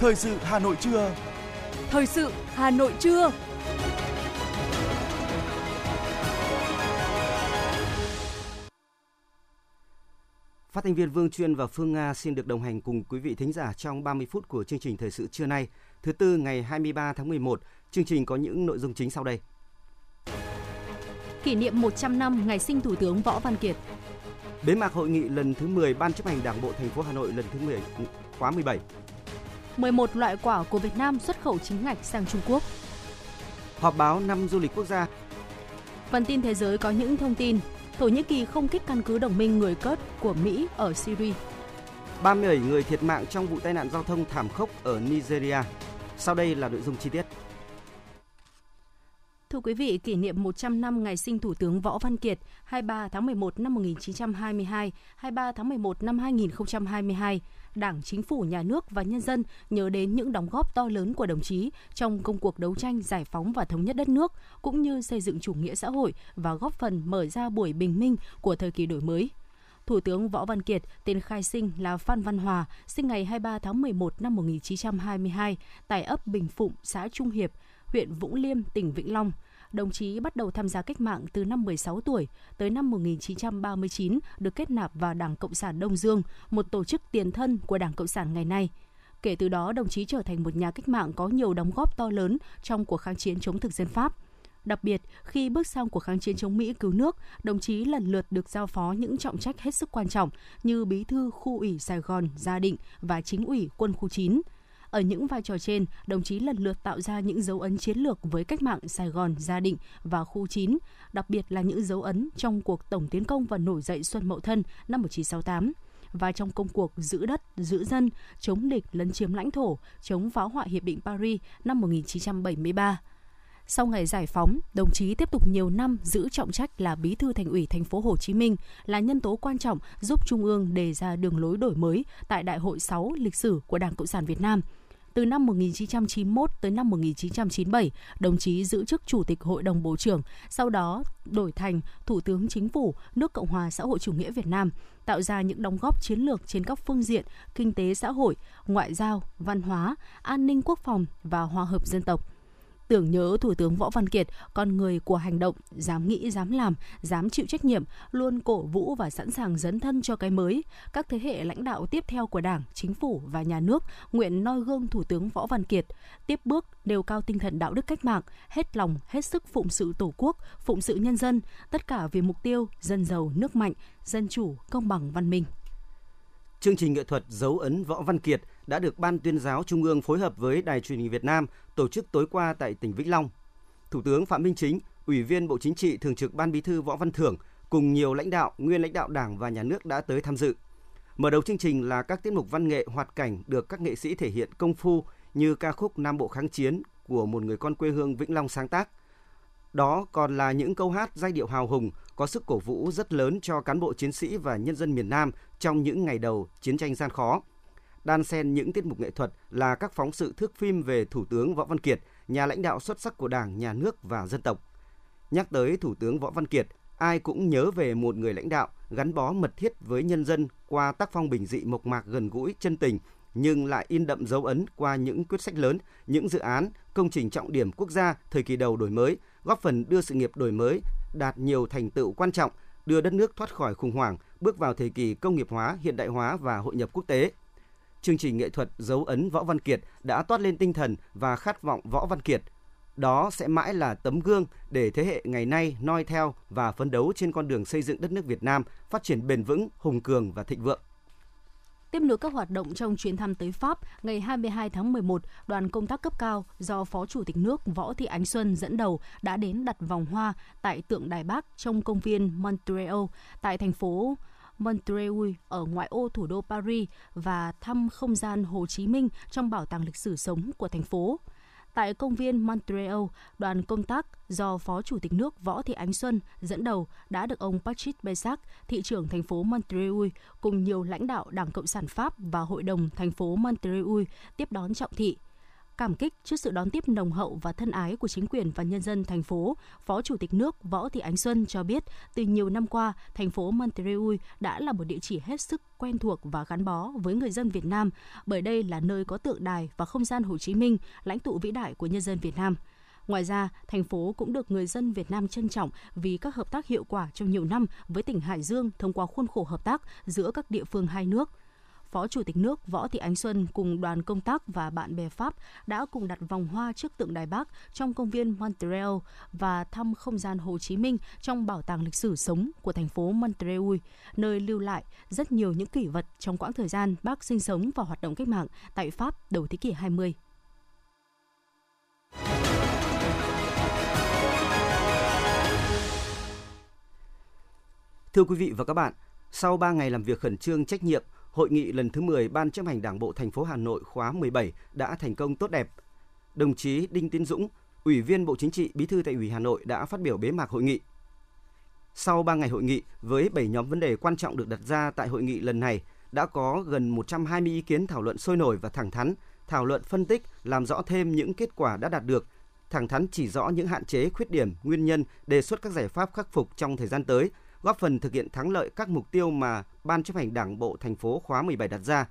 Thời sự Hà Nội trưa. Thời sự Hà Nội trưa. Phát thanh viên Vương Chuyên và Phương Nga xin được đồng hành cùng quý vị thính giả trong 30 phút của chương trình thời sự trưa nay, thứ tư ngày 23 tháng 11. Chương trình có những nội dung chính sau đây. Kỷ niệm 100 năm ngày sinh Thủ tướng Võ Văn Kiệt. Bế mạc hội nghị lần thứ 10 Ban chấp hành Đảng bộ thành phố Hà Nội lần thứ 10 khóa 17. 11 loại quả của Việt Nam xuất khẩu chính ngạch sang Trung Quốc. Họp báo năm du lịch quốc gia. Phần tin thế giới có những thông tin Thổ Nhĩ Kỳ không kích căn cứ đồng minh người Kurd của Mỹ ở Syria. 37 người thiệt mạng trong vụ tai nạn giao thông thảm khốc ở Nigeria. Sau đây là nội dung chi tiết. Thưa quý vị, kỷ niệm 100 năm ngày sinh Thủ tướng Võ Văn Kiệt 23 tháng 11 năm 1922, 23 tháng 11 năm 2022, Đảng, Chính phủ, Nhà nước và nhân dân nhớ đến những đóng góp to lớn của đồng chí trong công cuộc đấu tranh giải phóng và thống nhất đất nước, cũng như xây dựng chủ nghĩa xã hội và góp phần mở ra buổi bình minh của thời kỳ đổi mới. Thủ tướng Võ Văn Kiệt, tên khai sinh là Phan Văn Hòa, sinh ngày 23 tháng 11 năm 1922 tại ấp Bình Phụng, xã Trung Hiệp, huyện Vũng Liêm, tỉnh Vĩnh Long – đồng chí bắt đầu tham gia cách mạng từ năm 16 tuổi, tới năm 1939 được kết nạp vào Đảng Cộng sản Đông Dương, một tổ chức tiền thân của Đảng Cộng sản ngày nay. Kể từ đó, đồng chí trở thành một nhà cách mạng có nhiều đóng góp to lớn trong cuộc kháng chiến chống thực dân Pháp. Đặc biệt, khi bước sang cuộc kháng chiến chống Mỹ cứu nước, đồng chí lần lượt được giao phó những trọng trách hết sức quan trọng như bí thư khu ủy Sài Gòn, Gia Định và chính ủy quân khu 9 – ở những vai trò trên, đồng chí lần lượt tạo ra những dấu ấn chiến lược với cách mạng Sài Gòn, Gia Định và khu 9, đặc biệt là những dấu ấn trong cuộc tổng tiến công và nổi dậy Xuân Mậu Thân năm 1968 và trong công cuộc giữ đất, giữ dân, chống địch lấn chiếm lãnh thổ, chống phá hoại Hiệp định Paris năm 1973. Sau ngày giải phóng, đồng chí tiếp tục nhiều năm giữ trọng trách là Bí thư Thành ủy Thành phố Hồ Chí Minh, là nhân tố quan trọng giúp Trung ương đề ra đường lối đổi mới tại Đại hội 6 lịch sử của Đảng Cộng sản Việt Nam – từ năm 1991 tới năm 1997, đồng chí giữ chức Chủ tịch Hội đồng Bộ trưởng, sau đó đổi thành Thủ tướng Chính phủ nước Cộng hòa xã hội chủ nghĩa Việt Nam, tạo ra những đóng góp chiến lược trên các phương diện kinh tế xã hội, ngoại giao, văn hóa, an ninh quốc phòng và hòa hợp dân tộc – tưởng nhớ Thủ tướng Võ Văn Kiệt, con người của hành động, dám nghĩ, dám làm, dám chịu trách nhiệm, luôn cổ vũ và sẵn sàng dấn thân cho cái mới. Các thế hệ lãnh đạo tiếp theo của Đảng, Chính phủ và Nhà nước nguyện noi gương Thủ tướng Võ Văn Kiệt, tiếp bước nêu cao tinh thần đạo đức cách mạng, hết lòng, hết sức phụng sự Tổ quốc, phụng sự nhân dân, tất cả vì mục tiêu dân giàu, nước mạnh, dân chủ, công bằng, văn minh. Chương trình nghệ thuật Dấu ấn Võ Văn Kiệt đã được Ban tuyên giáo Trung ương phối hợp với Đài truyền hình Việt Nam tổ chức tối qua tại tỉnh Vĩnh Long. Thủ tướng Phạm Minh Chính, Ủy viên Bộ Chính trị Thường trực Ban Bí thư Võ Văn Thưởng cùng nhiều lãnh đạo, nguyên lãnh đạo Đảng và Nhà nước đã tới tham dự. Mở đầu chương trình là các tiết mục văn nghệ hoạt cảnh được các nghệ sĩ thể hiện công phu như ca khúc Nam Bộ kháng chiến của một người con quê hương Vĩnh Long sáng tác. Đó còn là những câu hát giai điệu hào hùng có sức cổ vũ rất lớn cho cán bộ chiến sĩ và nhân dân miền Nam trong những ngày đầu chiến tranh gian khó. Đan xen những tiết mục nghệ thuật là các phóng sự thước phim về Thủ tướng Võ Văn Kiệt, nhà lãnh đạo xuất sắc của Đảng, Nhà nước và dân tộc. Nhắc tới Thủ tướng Võ Văn Kiệt, ai cũng nhớ về một người lãnh đạo gắn bó mật thiết với nhân dân qua tác phong bình dị mộc mạc gần gũi, chân tình, nhưng lại in đậm dấu ấn qua những quyết sách lớn, những dự án, công trình trọng điểm quốc gia thời kỳ đầu đổi mới, góp phần đưa sự nghiệp đổi mới đạt nhiều thành tựu quan trọng, đưa đất nước thoát khỏi khủng hoảng, bước vào thời kỳ công nghiệp hóa, hiện đại hóa và hội nhập quốc tế. Chương trình nghệ thuật dấu ấn Võ Văn Kiệt đã toát lên tinh thần và khát vọng Võ Văn Kiệt. Đó sẽ mãi là tấm gương để thế hệ ngày nay noi theo và phấn đấu trên con đường xây dựng đất nước Việt Nam phát triển bền vững, hùng cường và thịnh vượng. Tiếp nối các hoạt động trong chuyến thăm tới Pháp, ngày 22 tháng 11, đoàn công tác cấp cao do Phó Chủ tịch nước Võ Thị Ánh Xuân dẫn đầu đã đến đặt vòng hoa tại tượng Đài Bắc trong công viên Montreal tại thành phố Montreuil ở ngoại ô thủ đô Paris và thăm không gian Hồ Chí Minh trong bảo tàng lịch sử sống của thành phố. Tại công viên Montreal, đoàn công tác do Phó Chủ tịch nước Võ Thị Ánh Xuân dẫn đầu đã được ông Patrick Besac, thị trưởng thành phố Montreal, cùng nhiều lãnh đạo Đảng Cộng sản Pháp và Hội đồng thành phố Montreal tiếp đón trọng thị. Cảm kích trước sự đón tiếp nồng hậu và thân ái của chính quyền và nhân dân thành phố, Phó Chủ tịch nước Võ Thị Ánh Xuân cho biết, từ nhiều năm qua, thành phố montreal đã là một địa chỉ hết sức quen thuộc và gắn bó với người dân Việt Nam, bởi đây là nơi có tượng đài và không gian Hồ Chí Minh, lãnh tụ vĩ đại của nhân dân Việt Nam. Ngoài ra, thành phố cũng được người dân Việt Nam trân trọng vì các hợp tác hiệu quả trong nhiều năm với tỉnh Hải Dương thông qua khuôn khổ hợp tác giữa các địa phương hai nước. Phó Chủ tịch nước Võ Thị Ánh Xuân cùng đoàn công tác và bạn bè Pháp đã cùng đặt vòng hoa trước tượng đài bắc trong công viên Montreal và thăm không gian Hồ Chí Minh trong bảo tàng lịch sử sống của thành phố Montreal, nơi lưu lại rất nhiều những kỷ vật trong quãng thời gian Bác sinh sống và hoạt động cách mạng tại Pháp đầu thế kỷ 20. Thưa quý vị và các bạn, sau 3 ngày làm việc khẩn trương trách nhiệm, Hội nghị lần thứ 10 Ban chấp hành Đảng bộ thành phố Hà Nội khóa 17 đã thành công tốt đẹp. Đồng chí Đinh Tiến Dũng, Ủy viên Bộ Chính trị, Bí thư Thành ủy Hà Nội đã phát biểu bế mạc hội nghị. Sau 3 ngày hội nghị với 7 nhóm vấn đề quan trọng được đặt ra tại hội nghị lần này, đã có gần 120 ý kiến thảo luận sôi nổi và thẳng thắn, thảo luận phân tích, làm rõ thêm những kết quả đã đạt được, thẳng thắn chỉ rõ những hạn chế, khuyết điểm, nguyên nhân, đề xuất các giải pháp khắc phục trong thời gian tới – góp phần thực hiện thắng lợi các mục tiêu mà Ban chấp hành Đảng bộ thành phố khóa 17 đặt ra.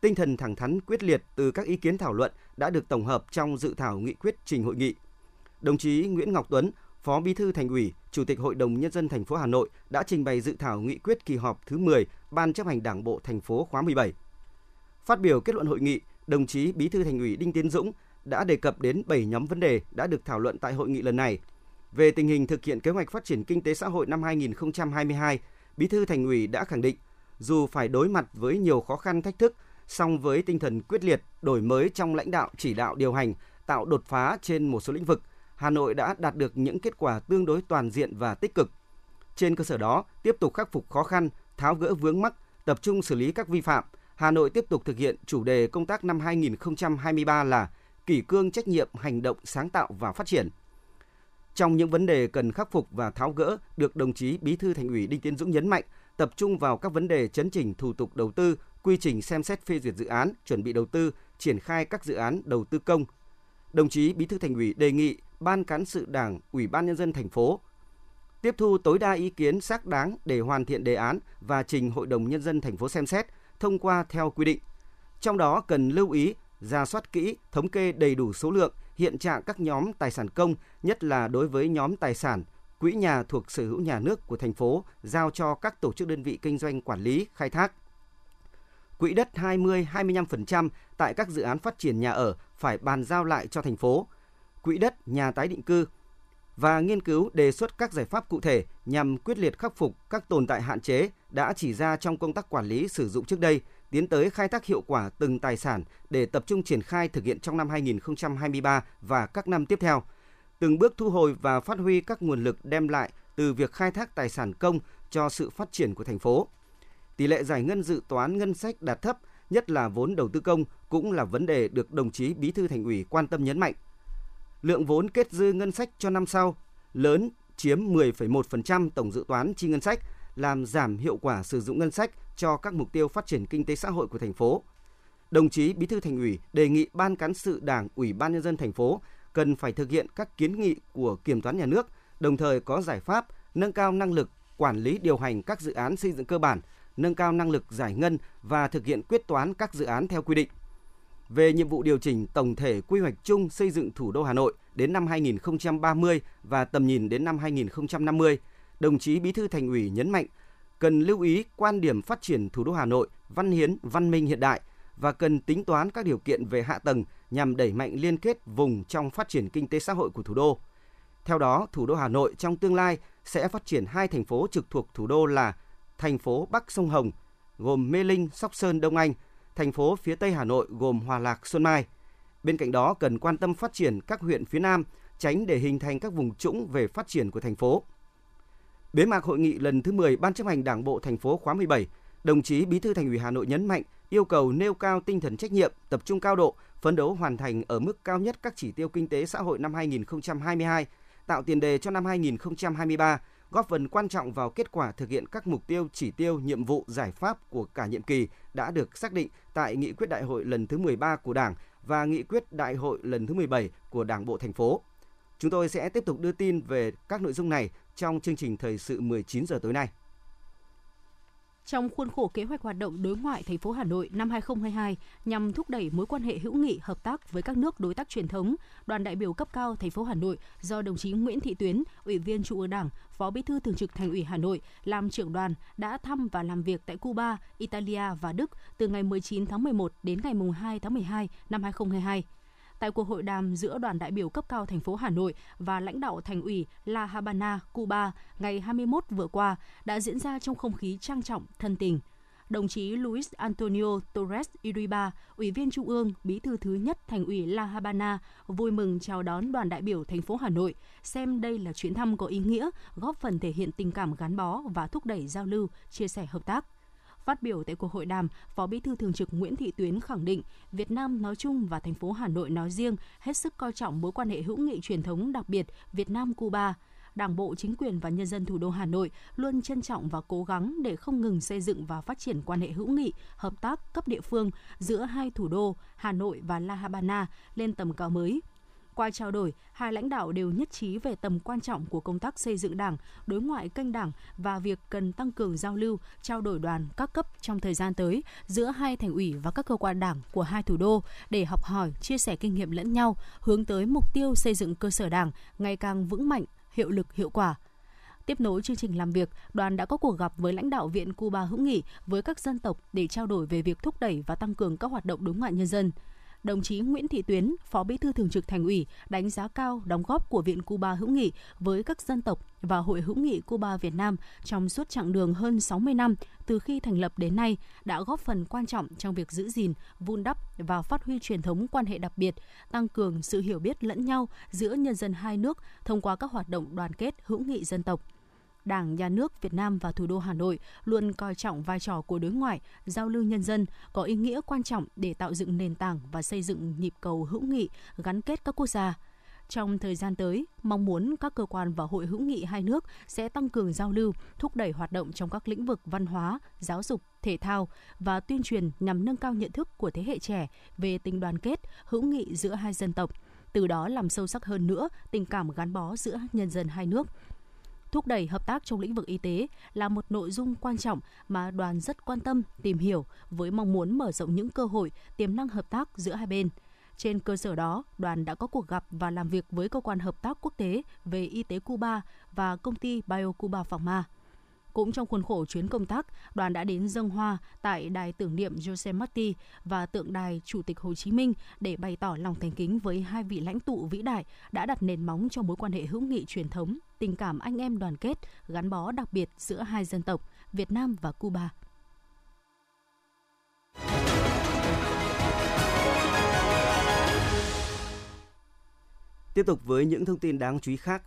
Tinh thần thẳng thắn quyết liệt từ các ý kiến thảo luận đã được tổng hợp trong dự thảo nghị quyết trình hội nghị. Đồng chí Nguyễn Ngọc Tuấn, Phó Bí thư Thành ủy, Chủ tịch Hội đồng nhân dân thành phố Hà Nội đã trình bày dự thảo nghị quyết kỳ họp thứ 10 Ban chấp hành Đảng bộ thành phố khóa 17. Phát biểu kết luận hội nghị, đồng chí Bí thư Thành ủy Đinh Tiến Dũng đã đề cập đến 7 nhóm vấn đề đã được thảo luận tại hội nghị lần này – về tình hình thực hiện kế hoạch phát triển kinh tế xã hội năm 2022, Bí thư Thành ủy đã khẳng định, dù phải đối mặt với nhiều khó khăn thách thức, song với tinh thần quyết liệt, đổi mới trong lãnh đạo chỉ đạo điều hành, tạo đột phá trên một số lĩnh vực, Hà Nội đã đạt được những kết quả tương đối toàn diện và tích cực. Trên cơ sở đó, tiếp tục khắc phục khó khăn, tháo gỡ vướng mắc, tập trung xử lý các vi phạm, Hà Nội tiếp tục thực hiện chủ đề công tác năm 2023 là kỷ cương trách nhiệm, hành động sáng tạo và phát triển – trong những vấn đề cần khắc phục và tháo gỡ được đồng chí Bí thư Thành ủy Đinh Tiến Dũng nhấn mạnh, tập trung vào các vấn đề chấn chỉnh thủ tục đầu tư, quy trình xem xét phê duyệt dự án, chuẩn bị đầu tư, triển khai các dự án đầu tư công. Đồng chí Bí thư Thành ủy đề nghị Ban cán sự Đảng, Ủy ban nhân dân thành phố tiếp thu tối đa ý kiến xác đáng để hoàn thiện đề án và trình Hội đồng nhân dân thành phố xem xét, thông qua theo quy định. Trong đó cần lưu ý ra soát kỹ, thống kê đầy đủ số lượng, hiện trạng các nhóm tài sản công, nhất là đối với nhóm tài sản quỹ nhà thuộc sở hữu nhà nước của thành phố giao cho các tổ chức đơn vị kinh doanh quản lý, khai thác. Quỹ đất 20-25% tại các dự án phát triển nhà ở phải bàn giao lại cho thành phố. Quỹ đất nhà tái định cư và nghiên cứu đề xuất các giải pháp cụ thể nhằm quyết liệt khắc phục các tồn tại hạn chế đã chỉ ra trong công tác quản lý sử dụng trước đây – tiến tới khai thác hiệu quả từng tài sản để tập trung triển khai thực hiện trong năm 2023 và các năm tiếp theo. Từng bước thu hồi và phát huy các nguồn lực đem lại từ việc khai thác tài sản công cho sự phát triển của thành phố. Tỷ lệ giải ngân dự toán ngân sách đạt thấp, nhất là vốn đầu tư công cũng là vấn đề được đồng chí Bí thư Thành ủy quan tâm nhấn mạnh. Lượng vốn kết dư ngân sách cho năm sau lớn chiếm 10,1% tổng dự toán chi ngân sách, làm giảm hiệu quả sử dụng ngân sách cho các mục tiêu phát triển kinh tế xã hội của thành phố. Đồng chí Bí thư Thành ủy đề nghị Ban cán sự Đảng, Ủy ban nhân dân thành phố cần phải thực hiện các kiến nghị của Kiểm toán nhà nước, đồng thời có giải pháp nâng cao năng lực quản lý điều hành các dự án xây dựng cơ bản, nâng cao năng lực giải ngân và thực hiện quyết toán các dự án theo quy định. Về nhiệm vụ điều chỉnh tổng thể quy hoạch chung xây dựng thủ đô Hà Nội đến năm 2030 và tầm nhìn đến năm 2050, đồng chí Bí thư Thành ủy nhấn mạnh cần lưu ý quan điểm phát triển thủ đô Hà Nội văn hiến, văn minh hiện đại và cần tính toán các điều kiện về hạ tầng nhằm đẩy mạnh liên kết vùng trong phát triển kinh tế xã hội của thủ đô. Theo đó, thủ đô Hà Nội trong tương lai sẽ phát triển hai thành phố trực thuộc thủ đô là thành phố Bắc Sông Hồng gồm Mê Linh, Sóc Sơn, Đông Anh, thành phố phía Tây Hà Nội gồm Hòa Lạc, Xuân Mai. Bên cạnh đó cần quan tâm phát triển các huyện phía Nam, tránh để hình thành các vùng trũng về phát triển của thành phố. Bế mạc hội nghị lần thứ 10 Ban chấp hành Đảng bộ thành phố khóa 17, đồng chí Bí thư Thành ủy Hà Nội nhấn mạnh yêu cầu nêu cao tinh thần trách nhiệm, tập trung cao độ, phấn đấu hoàn thành ở mức cao nhất các chỉ tiêu kinh tế xã hội năm 2022, tạo tiền đề cho năm 2023, góp phần quan trọng vào kết quả thực hiện các mục tiêu, chỉ tiêu, nhiệm vụ, giải pháp của cả nhiệm kỳ đã được xác định tại nghị quyết đại hội lần thứ 13 của Đảng và nghị quyết đại hội lần thứ 17 của Đảng bộ thành phố. Chúng tôi sẽ tiếp tục đưa tin về các nội dung này trong chương trình thời sự 19 giờ tối nay. Trong khuôn khổ kế hoạch hoạt động đối ngoại thành phố Hà Nội năm 2022 nhằm thúc đẩy mối quan hệ hữu nghị hợp tác với các nước đối tác truyền thống, đoàn đại biểu cấp cao thành phố Hà Nội do đồng chí Nguyễn Thị Tuyến, Ủy viên Trung ương Đảng, Phó Bí thư Thường trực Thành ủy Hà Nội làm trưởng đoàn đã thăm và làm việc tại Cuba, Italia và Đức từ ngày 19 tháng 11 đến ngày 2 tháng 12 năm 2022 tại cuộc hội đàm giữa đoàn đại biểu cấp cao thành phố Hà Nội và lãnh đạo thành ủy La Habana, Cuba ngày 21 vừa qua đã diễn ra trong không khí trang trọng, thân tình. Đồng chí Luis Antonio Torres Iriba, Ủy viên Trung ương, Bí thư thứ nhất Thành ủy La Habana, vui mừng chào đón đoàn đại biểu thành phố Hà Nội, xem đây là chuyến thăm có ý nghĩa, góp phần thể hiện tình cảm gắn bó và thúc đẩy giao lưu, chia sẻ hợp tác. Phát biểu tại cuộc hội đàm, Phó Bí thư Thường trực Nguyễn Thị Tuyến khẳng định Việt Nam nói chung và thành phố Hà Nội nói riêng hết sức coi trọng mối quan hệ hữu nghị truyền thống đặc biệt Việt Nam-Cuba. Đảng bộ, chính quyền và nhân dân thủ đô Hà Nội luôn trân trọng và cố gắng để không ngừng xây dựng và phát triển quan hệ hữu nghị, hợp tác cấp địa phương giữa hai thủ đô Hà Nội và La Habana lên tầm cao mới – qua trao đổi, hai lãnh đạo đều nhất trí về tầm quan trọng của công tác xây dựng Đảng, đối ngoại kênh Đảng và việc cần tăng cường giao lưu, trao đổi đoàn các cấp trong thời gian tới giữa hai thành ủy và các cơ quan Đảng của hai thủ đô để học hỏi, chia sẻ kinh nghiệm lẫn nhau, hướng tới mục tiêu xây dựng cơ sở Đảng ngày càng vững mạnh, hiệu lực hiệu quả. Tiếp nối chương trình làm việc, đoàn đã có cuộc gặp với lãnh đạo Viện Cuba hữu nghị với các dân tộc để trao đổi về việc thúc đẩy và tăng cường các hoạt động đối ngoại nhân dân đồng chí Nguyễn Thị Tuyến, Phó Bí thư Thường trực Thành ủy, đánh giá cao đóng góp của Viện Cuba hữu nghị với các dân tộc và Hội hữu nghị Cuba Việt Nam trong suốt chặng đường hơn 60 năm từ khi thành lập đến nay đã góp phần quan trọng trong việc giữ gìn, vun đắp và phát huy truyền thống quan hệ đặc biệt, tăng cường sự hiểu biết lẫn nhau giữa nhân dân hai nước thông qua các hoạt động đoàn kết hữu nghị dân tộc. Đảng, Nhà nước Việt Nam và thủ đô Hà Nội luôn coi trọng vai trò của đối ngoại, giao lưu nhân dân có ý nghĩa quan trọng để tạo dựng nền tảng và xây dựng nhịp cầu hữu nghị gắn kết các quốc gia. Trong thời gian tới, mong muốn các cơ quan và hội hữu nghị hai nước sẽ tăng cường giao lưu, thúc đẩy hoạt động trong các lĩnh vực văn hóa, giáo dục, thể thao và tuyên truyền nhằm nâng cao nhận thức của thế hệ trẻ về tình đoàn kết, hữu nghị giữa hai dân tộc, từ đó làm sâu sắc hơn nữa tình cảm gắn bó giữa nhân dân hai nước, thúc đẩy hợp tác trong lĩnh vực y tế là một nội dung quan trọng mà đoàn rất quan tâm tìm hiểu với mong muốn mở rộng những cơ hội tiềm năng hợp tác giữa hai bên. Trên cơ sở đó, đoàn đã có cuộc gặp và làm việc với cơ quan hợp tác quốc tế về y tế Cuba và công ty BioCuba Pharma. Cũng trong khuôn khổ chuyến công tác, đoàn đã đến dâng hoa tại đài tưởng niệm Jose Marti và tượng đài Chủ tịch Hồ Chí Minh để bày tỏ lòng thành kính với hai vị lãnh tụ vĩ đại đã đặt nền móng cho mối quan hệ hữu nghị truyền thống, tình cảm anh em đoàn kết, gắn bó đặc biệt giữa hai dân tộc Việt Nam và Cuba. Tiếp tục với những thông tin đáng chú ý khác,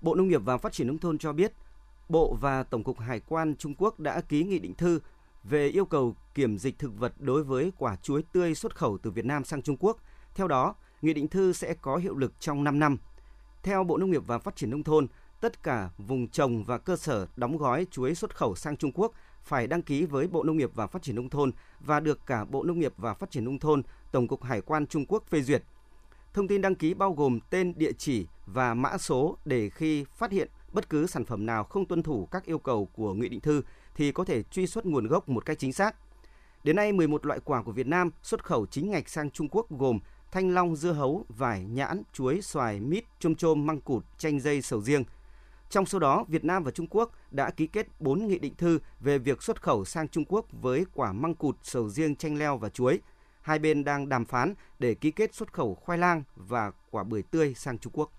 Bộ Nông nghiệp và Phát triển Nông thôn cho biết – Bộ và Tổng cục Hải quan Trung Quốc đã ký nghị định thư về yêu cầu kiểm dịch thực vật đối với quả chuối tươi xuất khẩu từ Việt Nam sang Trung Quốc. Theo đó, nghị định thư sẽ có hiệu lực trong 5 năm. Theo Bộ Nông nghiệp và Phát triển Nông thôn, tất cả vùng trồng và cơ sở đóng gói chuối xuất khẩu sang Trung Quốc phải đăng ký với Bộ Nông nghiệp và Phát triển Nông thôn và được cả Bộ Nông nghiệp và Phát triển Nông thôn, Tổng cục Hải quan Trung Quốc phê duyệt. Thông tin đăng ký bao gồm tên, địa chỉ và mã số để khi phát hiện bất cứ sản phẩm nào không tuân thủ các yêu cầu của nghị định thư thì có thể truy xuất nguồn gốc một cách chính xác. Đến nay, 11 loại quả của Việt Nam xuất khẩu chính ngạch sang Trung Quốc gồm thanh long, dưa hấu, vải, nhãn, chuối, xoài, mít, chôm chôm, măng cụt, chanh dây, sầu riêng. Trong số đó, Việt Nam và Trung Quốc đã ký kết 4 nghị định thư về việc xuất khẩu sang Trung Quốc với quả măng cụt, sầu riêng, chanh leo và chuối. Hai bên đang đàm phán để ký kết xuất khẩu khoai lang và quả bưởi tươi sang Trung Quốc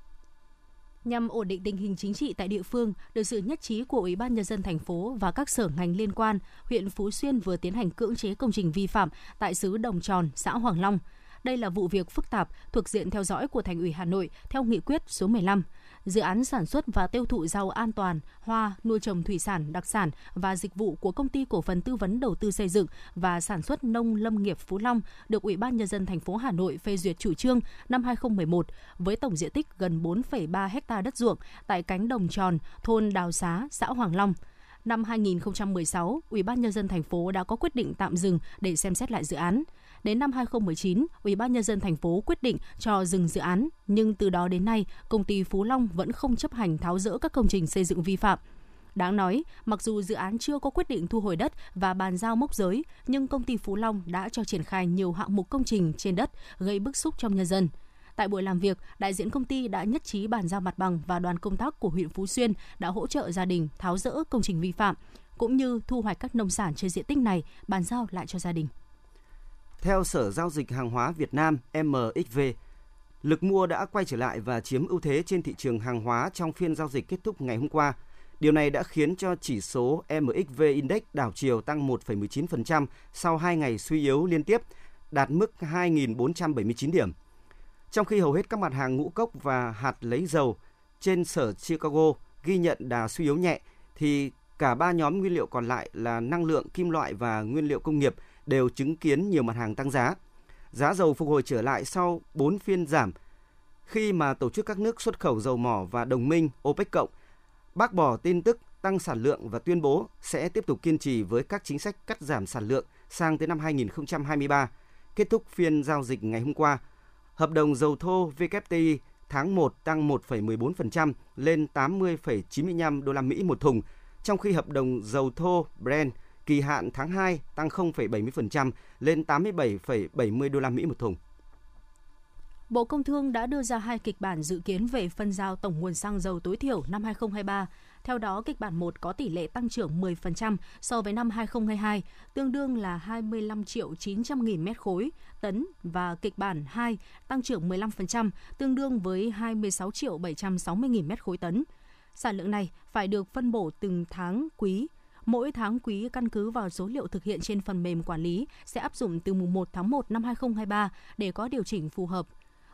nhằm ổn định tình hình chính trị tại địa phương, được sự nhất trí của Ủy ban nhân dân thành phố và các sở ngành liên quan, huyện Phú Xuyên vừa tiến hành cưỡng chế công trình vi phạm tại xứ Đồng Tròn, xã Hoàng Long. Đây là vụ việc phức tạp thuộc diện theo dõi của Thành ủy Hà Nội theo nghị quyết số 15 dự án sản xuất và tiêu thụ rau an toàn, hoa, nuôi trồng thủy sản, đặc sản và dịch vụ của công ty cổ phần tư vấn đầu tư xây dựng và sản xuất nông lâm nghiệp Phú Long được Ủy ban nhân dân thành phố Hà Nội phê duyệt chủ trương năm 2011 với tổng diện tích gần 4,3 ha đất ruộng tại cánh đồng tròn, thôn Đào Xá, xã Hoàng Long Năm 2016, Ủy ban nhân dân thành phố đã có quyết định tạm dừng để xem xét lại dự án. Đến năm 2019, Ủy ban nhân dân thành phố quyết định cho dừng dự án, nhưng từ đó đến nay, công ty Phú Long vẫn không chấp hành tháo dỡ các công trình xây dựng vi phạm. Đáng nói, mặc dù dự án chưa có quyết định thu hồi đất và bàn giao mốc giới, nhưng công ty Phú Long đã cho triển khai nhiều hạng mục công trình trên đất gây bức xúc trong nhân dân. Tại buổi làm việc, đại diện công ty đã nhất trí bàn giao mặt bằng và đoàn công tác của huyện Phú Xuyên đã hỗ trợ gia đình tháo rỡ công trình vi phạm, cũng như thu hoạch các nông sản trên diện tích này bàn giao lại cho gia đình. Theo Sở Giao dịch Hàng hóa Việt Nam MXV, lực mua đã quay trở lại và chiếm ưu thế trên thị trường hàng hóa trong phiên giao dịch kết thúc ngày hôm qua. Điều này đã khiến cho chỉ số MXV Index đảo chiều tăng 1,19% sau 2 ngày suy yếu liên tiếp, đạt mức 2.479 điểm. Trong khi hầu hết các mặt hàng ngũ cốc và hạt lấy dầu trên sở Chicago ghi nhận đà suy yếu nhẹ, thì cả ba nhóm nguyên liệu còn lại là năng lượng, kim loại và nguyên liệu công nghiệp đều chứng kiến nhiều mặt hàng tăng giá. Giá dầu phục hồi trở lại sau 4 phiên giảm khi mà tổ chức các nước xuất khẩu dầu mỏ và đồng minh OPEC cộng bác bỏ tin tức tăng sản lượng và tuyên bố sẽ tiếp tục kiên trì với các chính sách cắt giảm sản lượng sang tới năm 2023. Kết thúc phiên giao dịch ngày hôm qua, hợp đồng dầu thô WTI tháng 1 tăng 1,14% lên 80,95 đô la Mỹ một thùng, trong khi hợp đồng dầu thô Brent kỳ hạn tháng 2 tăng 0,70% lên 87,70 đô la Mỹ một thùng. Bộ Công Thương đã đưa ra hai kịch bản dự kiến về phân giao tổng nguồn xăng dầu tối thiểu năm 2023. Theo đó, kịch bản 1 có tỷ lệ tăng trưởng 10% so với năm 2022, tương đương là 25 triệu 900 nghìn mét khối tấn và kịch bản 2 tăng trưởng 15%, tương đương với 26 triệu 760 nghìn mét khối tấn. Sản lượng này phải được phân bổ từng tháng quý Mỗi tháng quý căn cứ vào số liệu thực hiện trên phần mềm quản lý sẽ áp dụng từ mùng 1 tháng 1 năm 2023 để có điều chỉnh phù hợp.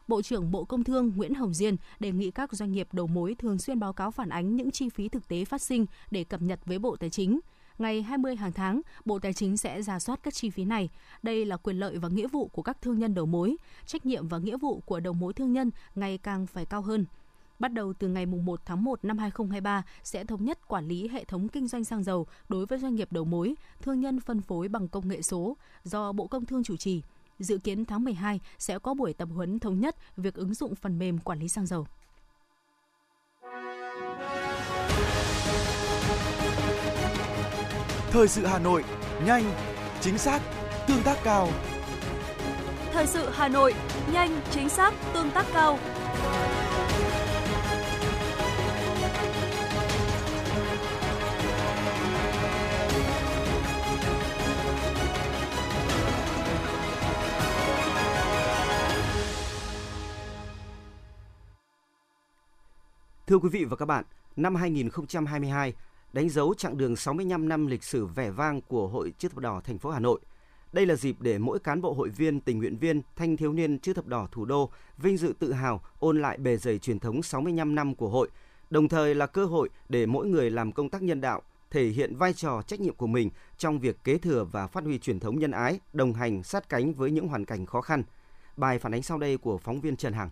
Bộ trưởng Bộ Công Thương Nguyễn Hồng Diên đề nghị các doanh nghiệp đầu mối thường xuyên báo cáo phản ánh những chi phí thực tế phát sinh để cập nhật với Bộ Tài chính. Ngày 20 hàng tháng, Bộ Tài chính sẽ ra soát các chi phí này. Đây là quyền lợi và nghĩa vụ của các thương nhân đầu mối. Trách nhiệm và nghĩa vụ của đầu mối thương nhân ngày càng phải cao hơn. Bắt đầu từ ngày 1 tháng 1 năm 2023 sẽ thống nhất quản lý hệ thống kinh doanh xăng dầu đối với doanh nghiệp đầu mối, thương nhân phân phối bằng công nghệ số do Bộ Công Thương chủ trì. Dự kiến tháng 12 sẽ có buổi tập huấn thống nhất việc ứng dụng phần mềm quản lý xăng dầu. Thời sự Hà Nội, nhanh, chính xác, tương tác cao. Thời sự Hà Nội, nhanh, chính xác, tương tác cao. Thưa quý vị và các bạn, năm 2022 đánh dấu chặng đường 65 năm lịch sử vẻ vang của Hội Chữ thập đỏ thành phố Hà Nội. Đây là dịp để mỗi cán bộ hội viên, tình nguyện viên, thanh thiếu niên chữ thập đỏ thủ đô vinh dự tự hào ôn lại bề dày truyền thống 65 năm của hội, đồng thời là cơ hội để mỗi người làm công tác nhân đạo, thể hiện vai trò trách nhiệm của mình trong việc kế thừa và phát huy truyền thống nhân ái, đồng hành sát cánh với những hoàn cảnh khó khăn. Bài phản ánh sau đây của phóng viên Trần Hằng.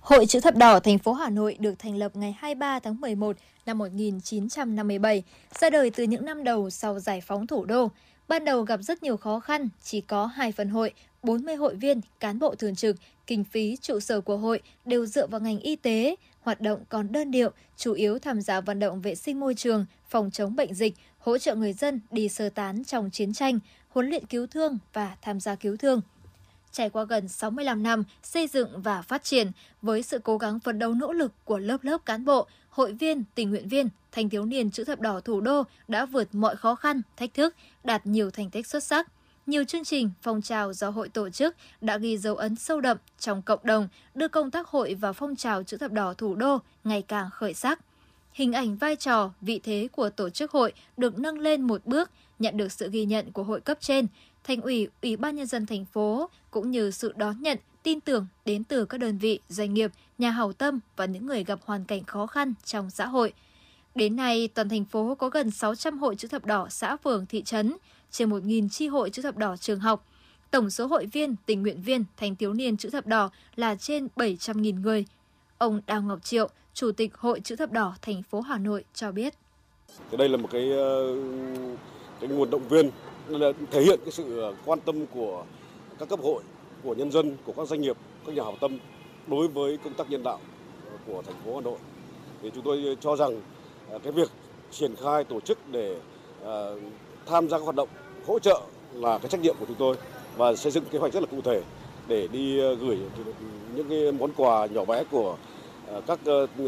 Hội chữ thập đỏ thành phố Hà Nội được thành lập ngày 23 tháng 11 năm 1957, ra đời từ những năm đầu sau giải phóng thủ đô. Ban đầu gặp rất nhiều khó khăn, chỉ có hai phần hội, 40 hội viên, cán bộ thường trực, kinh phí trụ sở của hội đều dựa vào ngành y tế, hoạt động còn đơn điệu, chủ yếu tham gia vận động vệ sinh môi trường, phòng chống bệnh dịch, hỗ trợ người dân đi sơ tán trong chiến tranh, huấn luyện cứu thương và tham gia cứu thương. Trải qua gần 65 năm xây dựng và phát triển, với sự cố gắng phấn đấu nỗ lực của lớp lớp cán bộ, hội viên, tình nguyện viên, thanh thiếu niên chữ thập đỏ thủ đô đã vượt mọi khó khăn, thách thức, đạt nhiều thành tích xuất sắc. Nhiều chương trình, phong trào do hội tổ chức đã ghi dấu ấn sâu đậm trong cộng đồng, đưa công tác hội và phong trào chữ thập đỏ thủ đô ngày càng khởi sắc. Hình ảnh vai trò, vị thế của tổ chức hội được nâng lên một bước, nhận được sự ghi nhận của hội cấp trên, thành ủy, ủy ban nhân dân thành phố cũng như sự đón nhận, tin tưởng đến từ các đơn vị, doanh nghiệp, nhà hảo tâm và những người gặp hoàn cảnh khó khăn trong xã hội. Đến nay, toàn thành phố có gần 600 hội chữ thập đỏ xã phường thị trấn, trên 1.000 chi hội chữ thập đỏ trường học. Tổng số hội viên, tình nguyện viên, thanh thiếu niên chữ thập đỏ là trên 700.000 người. Ông Đào Ngọc Triệu, Chủ tịch Hội chữ thập đỏ thành phố Hà Nội cho biết. Đây là một cái ờ, cái nguồn động viên thể hiện cái sự ờ, quan tâm của các cấp hội, của nhân dân, của các doanh nghiệp, các nhà hảo tâm đối với công tác nhân đạo ờ, của thành phố Hà Nội. Thì chúng tôi cho rằng ờ, cái việc triển khai tổ chức để tham gia các hoạt động hỗ trợ là cái trách nhiệm của chúng tôi và xây dựng kế hoạch rất là cụ thể để đi gửi những cái món quà nhỏ bé của các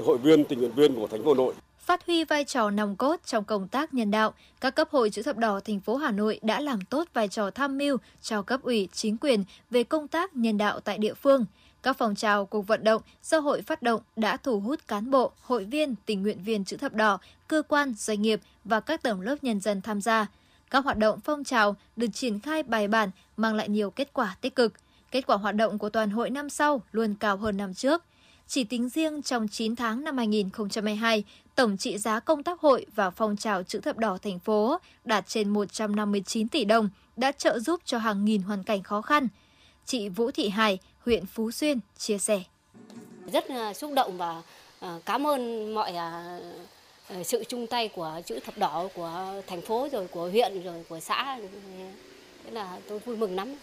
hội viên tình nguyện viên của thành phố Hà Nội Phát huy vai trò nòng cốt trong công tác nhân đạo, các cấp hội chữ thập đỏ thành phố Hà Nội đã làm tốt vai trò tham mưu cho cấp ủy chính quyền về công tác nhân đạo tại địa phương. Các phong trào cuộc vận động do hội phát động đã thu hút cán bộ, hội viên, tình nguyện viên chữ thập đỏ, cơ quan, doanh nghiệp và các tầng lớp nhân dân tham gia. Các hoạt động phong trào được triển khai bài bản mang lại nhiều kết quả tích cực. Kết quả hoạt động của toàn hội năm sau luôn cao hơn năm trước. Chỉ tính riêng trong 9 tháng năm 2022, tổng trị giá công tác hội và phong trào chữ thập đỏ thành phố đạt trên 159 tỷ đồng, đã trợ giúp cho hàng nghìn hoàn cảnh khó khăn. Chị Vũ Thị Hải, huyện Phú Xuyên chia sẻ. Rất xúc động và à, cảm ơn mọi à, à, sự chung tay của chữ thập đỏ của thành phố rồi của huyện rồi của xã. Thế là tôi vui mừng lắm.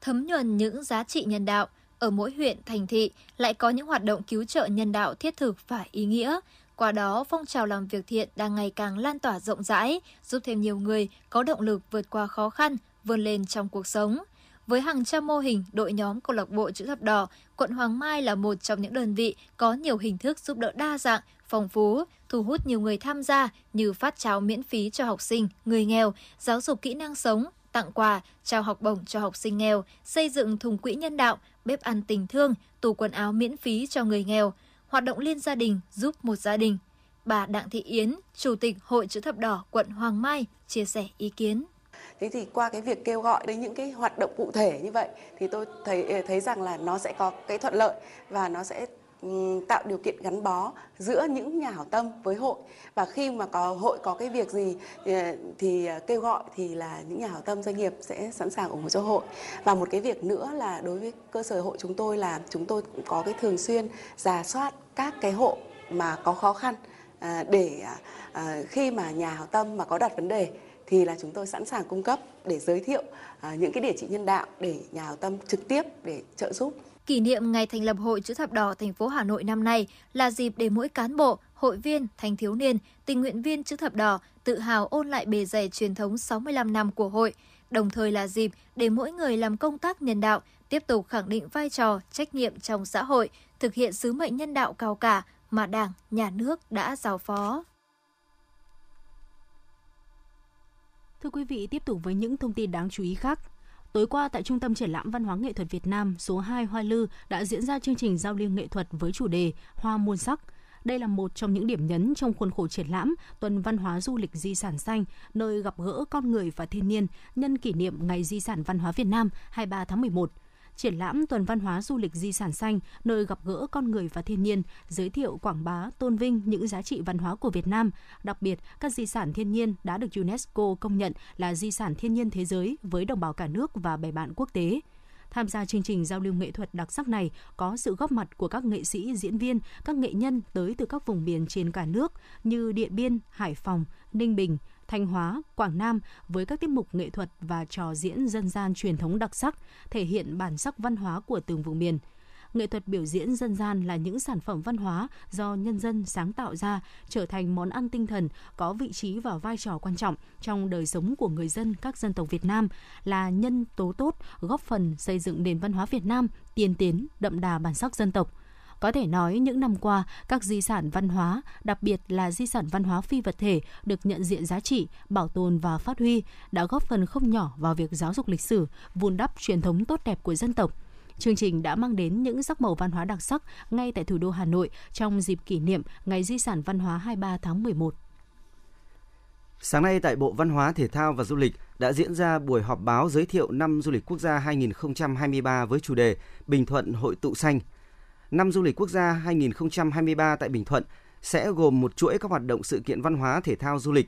Thấm nhuần những giá trị nhân đạo, ở mỗi huyện, thành thị lại có những hoạt động cứu trợ nhân đạo thiết thực và ý nghĩa. Qua đó, phong trào làm việc thiện đang ngày càng lan tỏa rộng rãi, giúp thêm nhiều người có động lực vượt qua khó khăn, vươn lên trong cuộc sống. Với hàng trăm mô hình, đội nhóm câu lạc bộ chữ thập đỏ, quận Hoàng Mai là một trong những đơn vị có nhiều hình thức giúp đỡ đa dạng, phong phú, thu hút nhiều người tham gia như phát cháo miễn phí cho học sinh, người nghèo, giáo dục kỹ năng sống, tặng quà, trao học bổng cho học sinh nghèo, xây dựng thùng quỹ nhân đạo, bếp ăn tình thương, tủ quần áo miễn phí cho người nghèo, hoạt động liên gia đình giúp một gia đình. Bà Đặng Thị Yến, Chủ tịch Hội chữ thập đỏ quận Hoàng Mai chia sẻ ý kiến. Thế thì qua cái việc kêu gọi đến những cái hoạt động cụ thể như vậy thì tôi thấy thấy rằng là nó sẽ có cái thuận lợi và nó sẽ tạo điều kiện gắn bó giữa những nhà hảo tâm với hội. Và khi mà có, hội có cái việc gì ờ, thì ờ, kêu gọi thì là những nhà hảo tâm doanh nghiệp sẽ sẵn sàng ủng hộ cho hội. Và một cái việc nữa là đối với cơ sở hội chúng tôi là chúng tôi cũng có cái thường xuyên giả soát các cái hộ mà có khó khăn à, để à, à, khi mà nhà hảo tâm mà có đặt vấn đề thì là chúng tôi sẵn sàng cung cấp để giới thiệu à, những cái địa chỉ nhân đạo để nhà hảo tâm trực tiếp để trợ giúp Kỷ niệm ngày thành lập Hội chữ thập đỏ thành phố Hà Nội năm nay là dịp để mỗi cán bộ, hội viên, thanh thiếu niên, tình nguyện viên chữ thập đỏ tự hào ôn lại bề dày truyền thống 65 năm của hội, đồng thời là dịp để mỗi người làm công tác nhân đạo tiếp tục khẳng định vai trò, trách nhiệm trong xã hội, thực hiện sứ mệnh nhân đạo cao cả mà Đảng, Nhà nước đã giao phó. Thưa quý vị, tiếp tục với những thông tin đáng chú ý khác. Tối qua tại Trung tâm Triển lãm Văn hóa Nghệ thuật Việt Nam số 2 Hoa Lư đã diễn ra chương trình giao lưu nghệ thuật với chủ đề Hoa muôn sắc. Đây là một trong những điểm nhấn trong khuôn khổ triển lãm Tuần Văn hóa Du lịch Di sản xanh, nơi gặp gỡ con người và thiên nhiên nhân kỷ niệm Ngày Di sản Văn hóa Việt Nam 23 tháng 11 triển lãm tuần văn hóa du lịch di sản xanh, nơi gặp gỡ con người và thiên nhiên, giới thiệu quảng bá, tôn vinh những giá trị văn hóa của Việt Nam. Đặc biệt, các di sản thiên nhiên đã được UNESCO công nhận là di sản thiên nhiên thế giới với đồng bào cả nước và bè bạn quốc tế. Tham gia chương trình giao lưu nghệ thuật đặc sắc này có sự góp mặt của các nghệ sĩ, diễn viên, các nghệ nhân tới từ các vùng miền trên cả nước như Điện Biên, Hải Phòng, Ninh Bình, Thanh Hóa, Quảng Nam với các tiết mục nghệ thuật và trò diễn dân gian truyền thống đặc sắc, thể hiện bản sắc văn hóa của từng vùng miền. Nghệ thuật biểu diễn dân gian là những sản phẩm văn hóa do nhân dân sáng tạo ra, trở thành món ăn tinh thần có vị trí và vai trò quan trọng trong đời sống của người dân các dân tộc Việt Nam, là nhân tố tốt góp phần xây dựng nền văn hóa Việt Nam tiên tiến, đậm đà bản sắc dân tộc – có thể nói những năm qua, các di sản văn hóa, đặc biệt là di sản văn hóa phi vật thể được nhận diện giá trị, bảo tồn và phát huy đã góp phần không nhỏ vào việc giáo dục lịch sử, vun đắp truyền thống tốt đẹp của dân tộc. Chương trình đã mang đến những sắc màu văn hóa đặc sắc ngay tại thủ đô Hà Nội trong dịp kỷ niệm Ngày Di sản Văn hóa 23 tháng 11. Sáng nay tại Bộ Văn hóa, Thể thao và Du lịch đã diễn ra buổi họp báo giới thiệu năm du lịch quốc gia 2023 với chủ đề Bình Thuận Hội tụ xanh – Năm du lịch quốc gia 2023 tại Bình Thuận sẽ gồm một chuỗi các hoạt động sự kiện văn hóa thể thao du lịch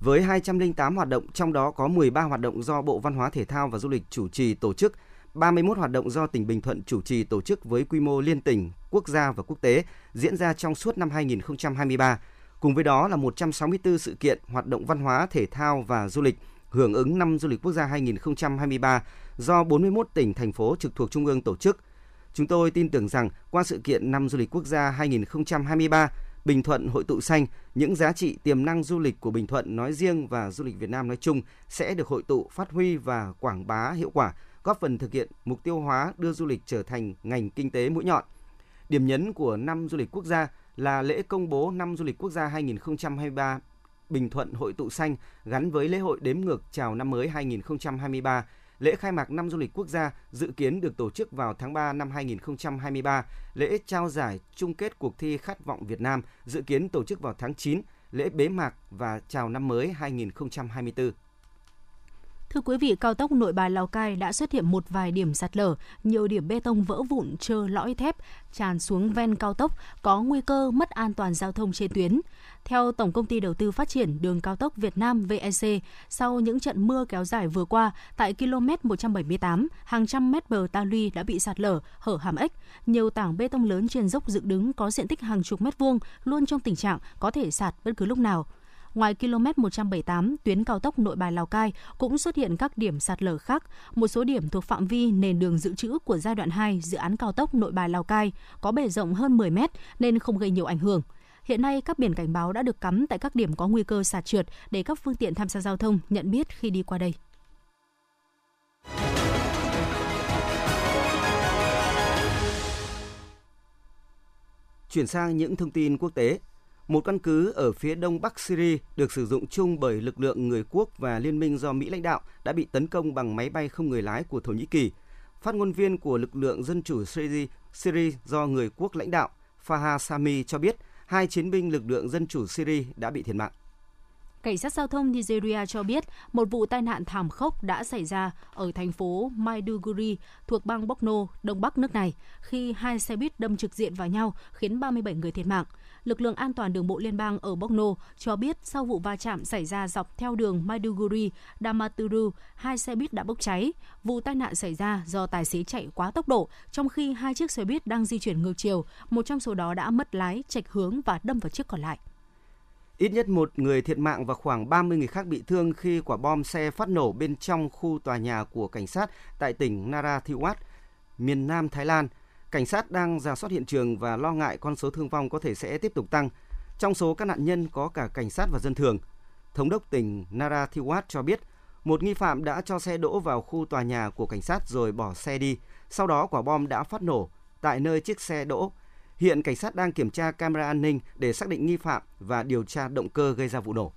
với 208 hoạt động, trong đó có 13 hoạt động do Bộ Văn hóa Thể thao và Du lịch chủ trì tổ chức, 31 hoạt động do tỉnh Bình Thuận chủ trì tổ chức với quy mô liên tỉnh, quốc gia và quốc tế diễn ra trong suốt năm 2023. Cùng với đó là 164 sự kiện hoạt động văn hóa, thể thao và du lịch hưởng ứng năm du lịch quốc gia 2023 do 41 tỉnh, thành phố trực thuộc Trung ương tổ chức. Chúng tôi tin tưởng rằng qua sự kiện năm du lịch quốc gia 2023, Bình Thuận hội tụ xanh, những giá trị tiềm năng du lịch của Bình Thuận nói riêng và du lịch Việt Nam nói chung sẽ được hội tụ, phát huy và quảng bá hiệu quả, góp phần thực hiện mục tiêu hóa đưa du lịch trở thành ngành kinh tế mũi nhọn. Điểm nhấn của năm du lịch quốc gia là lễ công bố năm du lịch quốc gia 2023 Bình Thuận Hội tụ xanh gắn với lễ hội đếm ngược chào năm mới 2023 Lễ khai mạc năm du lịch quốc gia dự kiến được tổ chức vào tháng 3 năm 2023. Lễ trao giải chung kết cuộc thi Khát vọng Việt Nam dự kiến tổ chức vào tháng 9, lễ bế mạc và chào năm mới 2024. Thưa quý vị, cao tốc Nội Bài Lào Cai đã xuất hiện một vài điểm sạt lở, nhiều điểm bê tông vỡ vụn trơ lõi thép tràn xuống ven cao tốc, có nguy cơ mất an toàn giao thông trên tuyến. Theo Tổng công ty Đầu tư Phát triển Đường cao tốc Việt Nam VEC, sau những trận mưa kéo dài vừa qua, tại km 178, hàng trăm mét bờ ta luy đã bị sạt lở, hở hàm ếch. Nhiều tảng bê tông lớn trên dốc dựng đứng có diện tích hàng chục mét vuông, luôn trong tình trạng có thể sạt bất cứ lúc nào. Ngoài km 178, tuyến cao tốc Nội Bài Lào Cai cũng xuất hiện các điểm sạt lở khác, một số điểm thuộc phạm vi nền đường dự trữ của giai đoạn 2 dự án cao tốc Nội Bài Lào Cai có bề rộng hơn 10 mét nên không gây nhiều ảnh hưởng. Hiện nay, các biển cảnh báo đã được cắm tại các điểm có nguy cơ sạt trượt để các phương tiện tham gia giao thông nhận biết khi đi qua đây. Chuyển sang những thông tin quốc tế. Một căn cứ ở phía đông bắc Syria được sử dụng chung bởi lực lượng người quốc và liên minh do Mỹ lãnh đạo đã bị tấn công bằng máy bay không người lái của Thổ Nhĩ Kỳ. Phát ngôn viên của lực lượng dân chủ Syria, Syria do người quốc lãnh đạo Fahad Sami cho biết hai chiến binh lực lượng dân chủ Syria đã bị thiệt mạng. Cảnh sát giao thông Nigeria cho biết một vụ tai nạn thảm khốc đã xảy ra ở thành phố Maiduguri thuộc bang Borno, đông bắc nước này, khi hai xe buýt đâm trực diện vào nhau khiến 37 người thiệt mạng. Lực lượng an toàn đường bộ liên bang ở Borno cho biết sau vụ va chạm xảy ra dọc theo đường Maiduguri, Damaturu, hai xe buýt đã bốc cháy. Vụ tai nạn xảy ra do tài xế chạy quá tốc độ, trong khi hai chiếc xe buýt đang di chuyển ngược chiều, một trong số đó đã mất lái, chệch hướng và đâm vào chiếc còn lại. Ít nhất một người thiệt mạng và khoảng 30 người khác bị thương khi quả bom xe phát nổ bên trong khu tòa nhà của cảnh sát tại tỉnh Narathiwat, miền Nam Thái Lan. Cảnh sát đang ra soát hiện trường và lo ngại con số thương vong có thể sẽ tiếp tục tăng. Trong số các nạn nhân có cả cảnh sát và dân thường. Thống đốc tỉnh Narathiwat cho biết, một nghi phạm đã cho xe đỗ vào khu tòa nhà của cảnh sát rồi bỏ xe đi. Sau đó quả bom đã phát nổ tại nơi chiếc xe đỗ Hiện cảnh sát đang kiểm tra camera an ninh để xác định nghi phạm và điều tra động cơ gây ra vụ nổ.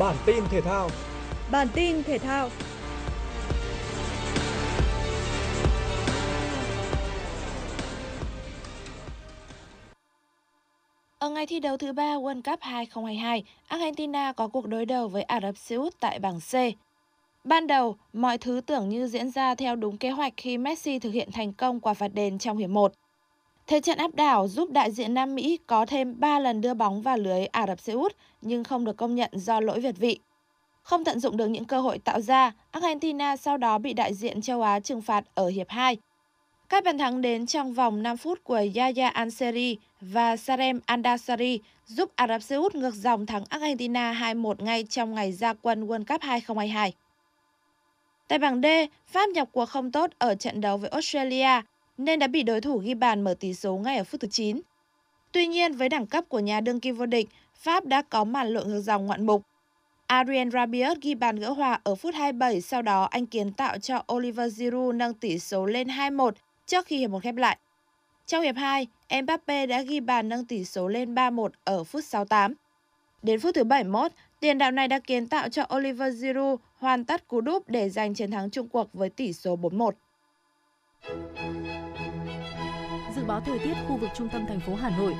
Bản tin thể thao Bản tin thể thao Ở ngày thi đấu thứ ba World Cup 2022, Argentina có cuộc đối đầu với Ả Rập Xê Út tại bảng C. Ban đầu, mọi thứ tưởng như diễn ra theo đúng kế hoạch khi Messi thực hiện thành công quả phạt đền trong hiệp 1. Thế trận áp đảo giúp đại diện Nam Mỹ có thêm 3 lần đưa bóng vào lưới Ả Rập Xê Út nhưng không được công nhận do lỗi việt vị. Không tận dụng được những cơ hội tạo ra, Argentina sau đó bị đại diện châu Á trừng phạt ở hiệp 2 các bàn thắng đến trong vòng 5 phút của Yaya Anseri và Sarem Andasari giúp Ả Rập Xê Út ngược dòng thắng Argentina 2-1 ngay trong ngày ra quân World Cup 2022. Tại bảng D, Pháp nhập cuộc không tốt ở trận đấu với Australia nên đã bị đối thủ ghi bàn mở tỷ số ngay ở phút thứ 9. Tuy nhiên, với đẳng cấp của nhà đương kim vô địch, Pháp đã có màn lội ngược dòng ngoạn mục. Adrien Rabiot ghi bàn gỡ hòa ở phút 27, sau đó anh kiến tạo cho Oliver Giroud nâng tỷ số lên 2-1 trước khi hiệp một khép lại. Trong hiệp 2, Mbappe đã ghi bàn nâng tỷ số lên 3-1 ở phút 68. Đến phút thứ 71, tiền đạo này đã kiến tạo cho Oliver Giroud hoàn tất cú đúp để giành chiến thắng chung cuộc với tỷ số 4-1. Dự báo thời tiết khu vực trung tâm thành phố Hà Nội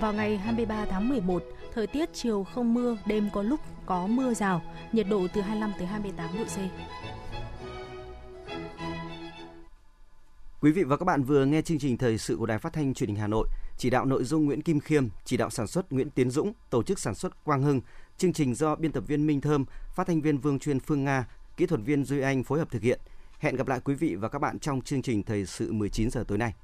vào ngày 23 tháng 11, thời tiết chiều không mưa, đêm có lúc có mưa rào, nhiệt độ từ 25 tới 28 độ C. Quý vị và các bạn vừa nghe chương trình thời sự của Đài Phát thanh Truyền hình Hà Nội, chỉ đạo nội dung Nguyễn Kim Khiêm, chỉ đạo sản xuất Nguyễn Tiến Dũng, tổ chức sản xuất Quang Hưng, chương trình do biên tập viên Minh Thơm, phát thanh viên Vương Chuyên Phương Nga, kỹ thuật viên Duy Anh phối hợp thực hiện. Hẹn gặp lại quý vị và các bạn trong chương trình Thời sự 19 giờ tối nay.